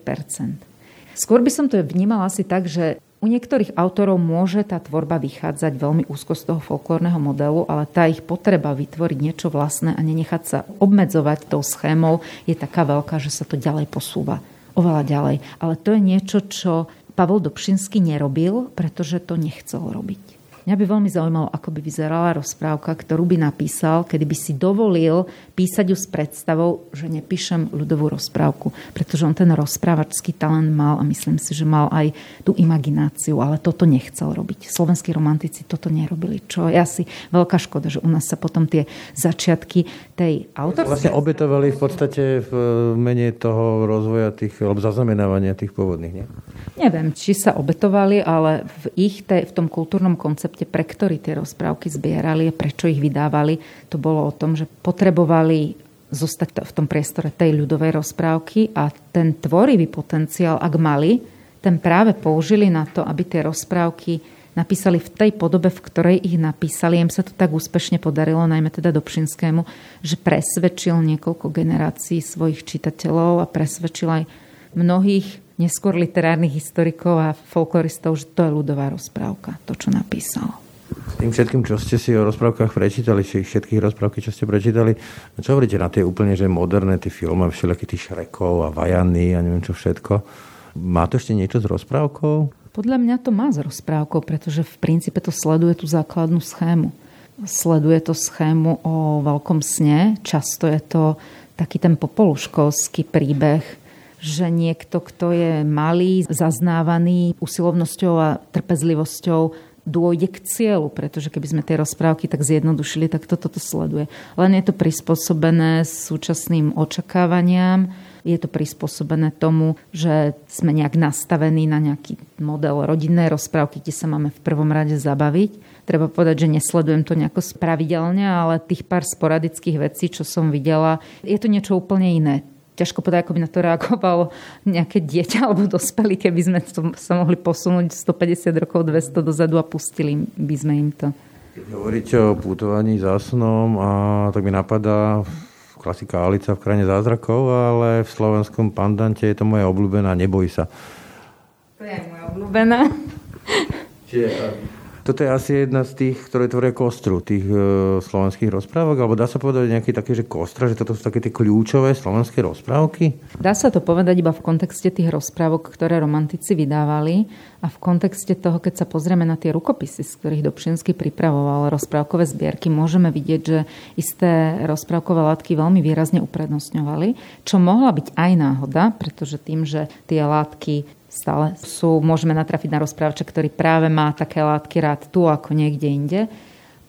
Skôr by som to vnímala asi tak, že u niektorých autorov môže tá tvorba vychádzať veľmi úzko z toho folklórneho modelu, ale tá ich potreba vytvoriť niečo vlastné a nenechať sa obmedzovať tou schémou je taká veľká, že sa to ďalej posúva oveľa ďalej. Ale to je niečo, čo Pavol Dobšinský nerobil, pretože to nechcel robiť. Mňa by veľmi zaujímalo, ako by vyzerala rozprávka, ktorú by napísal, kedy by si dovolil písať ju s predstavou, že nepíšem ľudovú rozprávku. Pretože on ten rozprávačský talent mal a myslím si, že mal aj tú imagináciu, ale toto nechcel robiť. Slovenskí romantici toto nerobili, čo je asi veľká škoda, že u nás sa potom tie začiatky tej autorskej... Vlastne obetovali v podstate v mene toho rozvoja tých, alebo zaznamenávania tých pôvodných, nie? Neviem, či sa obetovali, ale v ich, te, v tom kultúrnom koncepte, pre ktorý tie rozprávky zbierali a prečo ich vydávali, to bolo o tom, že potrebovali zostať v tom priestore tej ľudovej rozprávky a ten tvorivý potenciál, ak mali, ten práve použili na to, aby tie rozprávky napísali v tej podobe, v ktorej ich napísali. Im sa to tak úspešne podarilo, najmä teda Dobšinskému, že presvedčil niekoľko generácií svojich čitateľov a presvedčil aj mnohých neskôr literárnych historikov a folkloristov, že to je ľudová rozprávka, to, čo napísal. S tým všetkým, čo ste si o rozprávkach prečítali, či všetkých rozprávky, čo ste prečítali, čo hovoríte na tie úplne, že moderné tie filmy, všelijakých tých Šrekov a Vajany a neviem čo všetko. Má to ešte niečo s rozprávkou? Podľa mňa to má s rozprávkou, pretože v princípe to sleduje tú základnú schému. Sleduje to schému o veľkom sne, často je to taký ten popoluškolský príbeh, že niekto, kto je malý, zaznávaný usilovnosťou a trpezlivosťou, dôjde k cieľu, pretože keby sme tie rozprávky tak zjednodušili, tak toto to sleduje. Len je to prispôsobené súčasným očakávaniam, je to prispôsobené tomu, že sme nejak nastavení na nejaký model rodinnej rozprávky, kde sa máme v prvom rade zabaviť. Treba povedať, že nesledujem to nejako spravidelne, ale tých pár sporadických vecí, čo som videla, je to niečo úplne iné ťažko povedať, ako by na to reagovalo nejaké dieťa alebo dospelí, keby sme to, sa mohli posunúť 150 rokov, 200 dozadu a pustili by sme im to. Keď hovoríte o putovaní za snom, a tak mi napadá klasika Alica v krajine zázrakov, ale v slovenskom pandante je to moja obľúbená Neboj sa. To je moja obľúbená. Čiže toto je asi jedna z tých, ktoré tvoria kostru tých e, slovenských rozprávok, alebo dá sa povedať nejaký taký, že kostra, že toto sú také tie kľúčové slovenské rozprávky? Dá sa to povedať iba v kontexte tých rozprávok, ktoré romantici vydávali a v kontexte toho, keď sa pozrieme na tie rukopisy, z ktorých Dobšinsky pripravoval rozprávkové zbierky, môžeme vidieť, že isté rozprávkové látky veľmi výrazne uprednostňovali, čo mohla byť aj náhoda, pretože tým, že tie látky stále sú, môžeme natrafiť na rozprávača, ktorý práve má také látky rád tu ako niekde inde.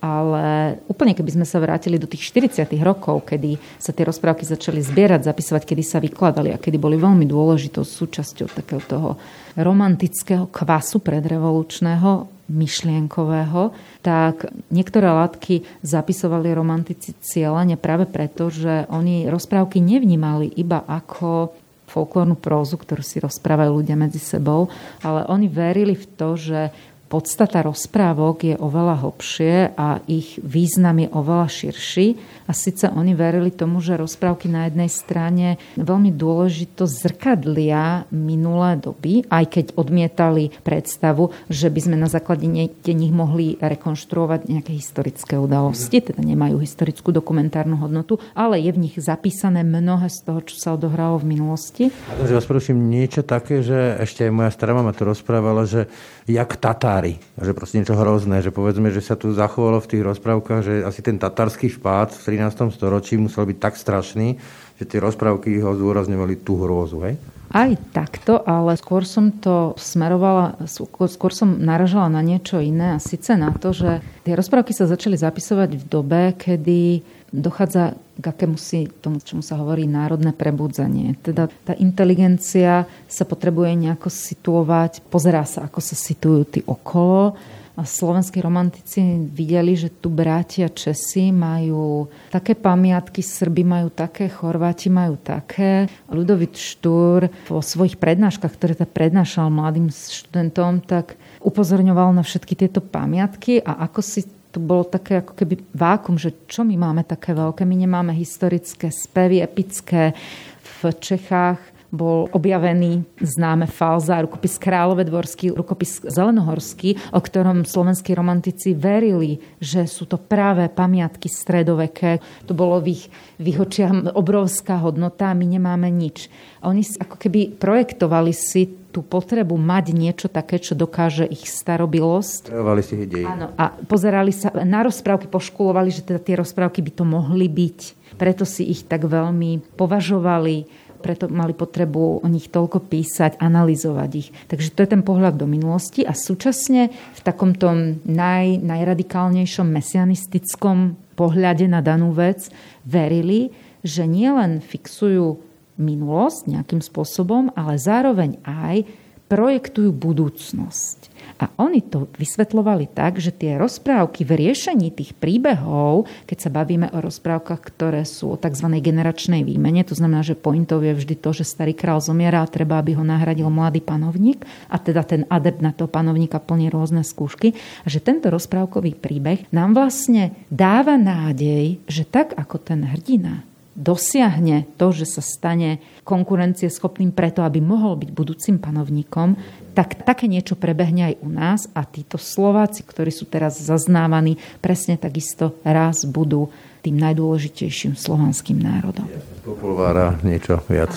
Ale úplne keby sme sa vrátili do tých 40. rokov, kedy sa tie rozprávky začali zbierať, zapisovať, kedy sa vykladali a kedy boli veľmi dôležitou súčasťou takého toho romantického kvasu predrevolučného, myšlienkového, tak niektoré látky zapisovali romantici cieľane práve preto, že oni rozprávky nevnímali iba ako folklórnu prózu, ktorú si rozprávajú ľudia medzi sebou, ale oni verili v to, že podstata rozprávok je oveľa hlbšie a ich význam je oveľa širší. A síce oni verili tomu, že rozprávky na jednej strane veľmi dôležito zrkadlia minulé doby, aj keď odmietali predstavu, že by sme na základe nich mohli rekonštruovať nejaké historické udalosti, teda nemajú historickú dokumentárnu hodnotu, ale je v nich zapísané mnohé z toho, čo sa odohralo v minulosti. A vás prosím niečo také, že ešte aj moja stará mama to rozprávala, že jak Tatári. Že proste niečo hrozné, že povedzme, že sa tu zachovalo v tých rozprávkach, že asi ten tatarský vpád v 13. storočí musel byť tak strašný, že tie rozprávky ho zúrazňovali tú hrôzu, hej? Aj takto, ale skôr som to smerovala, skôr som naražala na niečo iné a síce na to, že tie rozprávky sa začali zapisovať v dobe, kedy dochádza k si tomu, čomu sa hovorí národné prebudzanie. Teda tá inteligencia sa potrebuje nejako situovať, pozerá sa, ako sa situujú tí okolo. Slovenskí romantici videli, že tu bratia Česi majú také pamiatky, Srby majú také, Chorváti majú také. Ludovit Štúr vo svojich prednáškach, ktoré ta prednášal mladým študentom, tak upozorňoval na všetky tieto pamiatky a ako si to bolo také ako keby vákum, že čo my máme také veľké? My nemáme historické spevy epické v Čechách bol objavený známe Falza, rukopis Kráľovedvorský, rukopis Zelenohorský, o ktorom slovenskí romantici verili, že sú to práve pamiatky stredoveké. To bolo v ich, v ich očiach obrovská hodnota a my nemáme nič. A oni ako keby projektovali si tú potrebu mať niečo také, čo dokáže ich starobilosť. Prejavovali si dej. Áno, a pozerali sa na rozprávky, poškulovali, že teda tie rozprávky by to mohli byť. Preto si ich tak veľmi považovali preto mali potrebu o nich toľko písať, analyzovať ich. Takže to je ten pohľad do minulosti a súčasne v takomto naj, najradikálnejšom mesianistickom pohľade na danú vec verili, že nielen fixujú minulosť nejakým spôsobom, ale zároveň aj projektujú budúcnosť. A oni to vysvetlovali tak, že tie rozprávky v riešení tých príbehov, keď sa bavíme o rozprávkach, ktoré sú o tzv. generačnej výmene, to znamená, že pointov je vždy to, že starý král zomiera a treba, aby ho nahradil mladý panovník a teda ten adept na toho panovníka plní rôzne skúšky. A že tento rozprávkový príbeh nám vlastne dáva nádej, že tak ako ten hrdina dosiahne to, že sa stane konkurencieschopným preto, aby mohol byť budúcim panovníkom, tak také niečo prebehne aj u nás a títo Slováci, ktorí sú teraz zaznávaní, presne takisto raz budú tým najdôležitejším slovanským národom. Populvára niečo viac.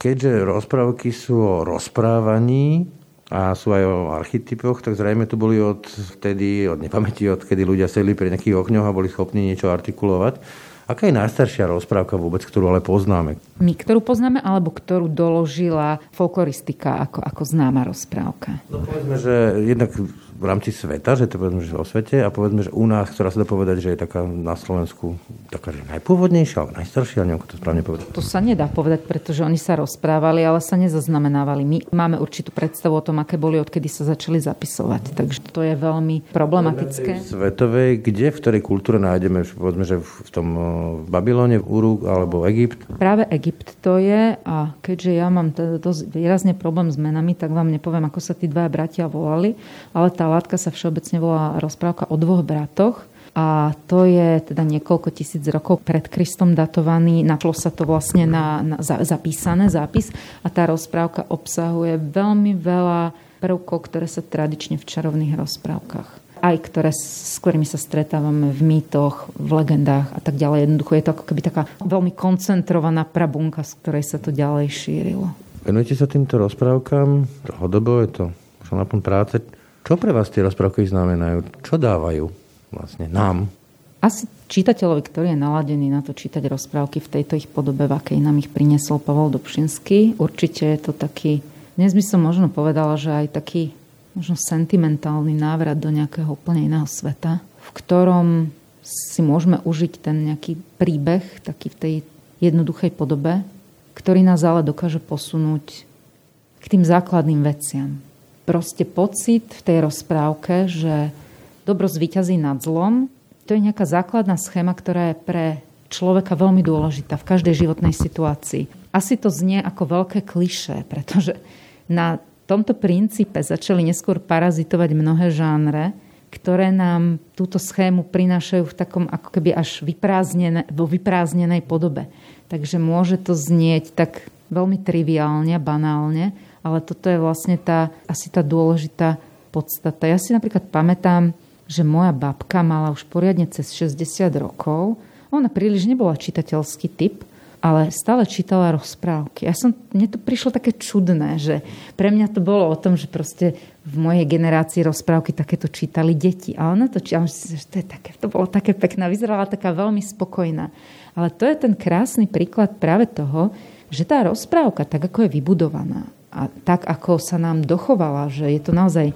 Keďže rozprávky sú o rozprávaní, a sú aj o archetypoch, tak zrejme tu boli od vtedy, od nepamäti, od kedy ľudia sedli pri nejakých okňoch a boli schopní niečo artikulovať. Aká je najstaršia rozprávka vôbec, ktorú ale poznáme? My, ktorú poznáme, alebo ktorú doložila folkloristika ako, ako známa rozprávka? No povedzme, že jednak v rámci sveta, že to povedzme, že o svete a povedzme, že u nás, ktorá sa dá povedať, že je taká na Slovensku taká, že najpôvodnejšia, alebo najstaršia, neviem, to správne povedať. To sa nedá povedať, pretože oni sa rozprávali, ale sa nezaznamenávali. My máme určitú predstavu o tom, aké boli, odkedy sa začali zapisovať. Takže to je veľmi problematické. Svetovej, kde, v ktorej kultúre nájdeme, povedzme, že v tom v Babylone, v Uru alebo Egypt? Práve Egypt to je a keďže ja mám teda dosť výrazne problém s menami, tak vám nepoviem, ako sa tí dva bratia volali, ale tá látka sa všeobecne volá rozprávka o dvoch bratoch. A to je teda niekoľko tisíc rokov pred Kristom datovaný. Našlo sa to vlastne na, na za, zapísané zápis a tá rozprávka obsahuje veľmi veľa prvkov, ktoré sa tradične v čarovných rozprávkach aj ktoré, s ktorými sa stretávame v mýtoch, v legendách a tak ďalej. Jednoducho je to ako keby taká veľmi koncentrovaná prabunka, z ktorej sa to ďalej šírilo. Venujete sa týmto rozprávkam dlhodobo? Je to už na práce? Čo pre vás tie rozprávky znamenajú? Čo dávajú vlastne nám? Asi čitateľovi, ktorý je naladený na to čítať rozprávky v tejto ich podobe, v akej nám ich priniesol Pavol Dobšinský. Určite je to taký, dnes by som možno povedala, že aj taký možno sentimentálny návrat do nejakého úplne iného sveta, v ktorom si môžeme užiť ten nejaký príbeh, taký v tej jednoduchej podobe, ktorý nás ale dokáže posunúť k tým základným veciam proste pocit v tej rozprávke, že dobro zvíťazí nad zlom, to je nejaká základná schéma, ktorá je pre človeka veľmi dôležitá v každej životnej situácii. Asi to znie ako veľké kliše, pretože na tomto princípe začali neskôr parazitovať mnohé žánre, ktoré nám túto schému prinášajú v takom ako keby až vyprázdnené, vo vyprázdnenej podobe. Takže môže to znieť tak veľmi triviálne, banálne, ale toto je vlastne tá, asi tá dôležitá podstata. Ja si napríklad pamätám, že moja babka mala už poriadne cez 60 rokov. Ona príliš nebola čitateľský typ, ale stále čítala rozprávky. Ja som, mne to prišlo také čudné, že pre mňa to bolo o tom, že proste v mojej generácii rozprávky takéto čítali deti. A ona to čítala, že to, je také, to bolo také pekné, vyzerala taká veľmi spokojná. Ale to je ten krásny príklad práve toho, že tá rozprávka, tak ako je vybudovaná, a tak, ako sa nám dochovala, že je to naozaj e,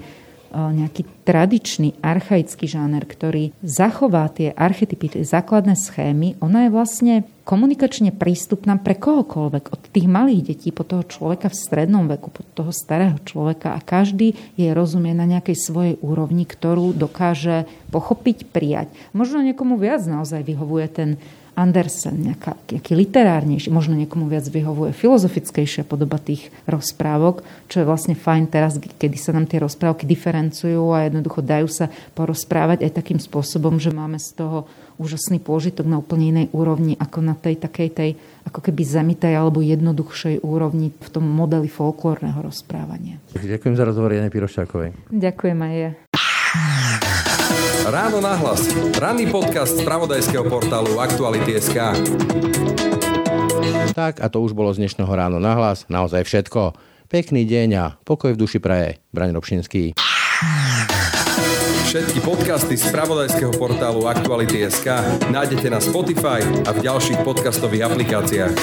nejaký tradičný, archaický žáner, ktorý zachová tie archetypy, tie základné schémy, ona je vlastne komunikačne prístupná pre kohokoľvek, od tých malých detí po toho človeka v strednom veku, po toho starého človeka a každý je rozumie na nejakej svojej úrovni, ktorú dokáže pochopiť, prijať. Možno niekomu viac naozaj vyhovuje ten Andersen, nejaká, nejaký literárnejší, možno niekomu viac vyhovuje filozofickejšia podoba tých rozprávok, čo je vlastne fajn teraz, kedy sa nám tie rozprávky diferencujú a jednoducho dajú sa porozprávať aj takým spôsobom, že máme z toho úžasný pôžitok na úplne inej úrovni ako na tej takej tej ako keby zemitej alebo jednoduchšej úrovni v tom modeli folklórneho rozprávania. Ďakujem za rozhovor Jane Piroščákovej. Ďakujem aj ja. Ráno nahlas. Ranný podcast z pravodajského portálu Aktuality.sk Tak a to už bolo z dnešného Ráno nahlas. Naozaj všetko. Pekný deň a pokoj v duši praje. Braň Robšinský. Všetky podcasty z pravodajského portálu Aktuality.sk nájdete na Spotify a v ďalších podcastových aplikáciách.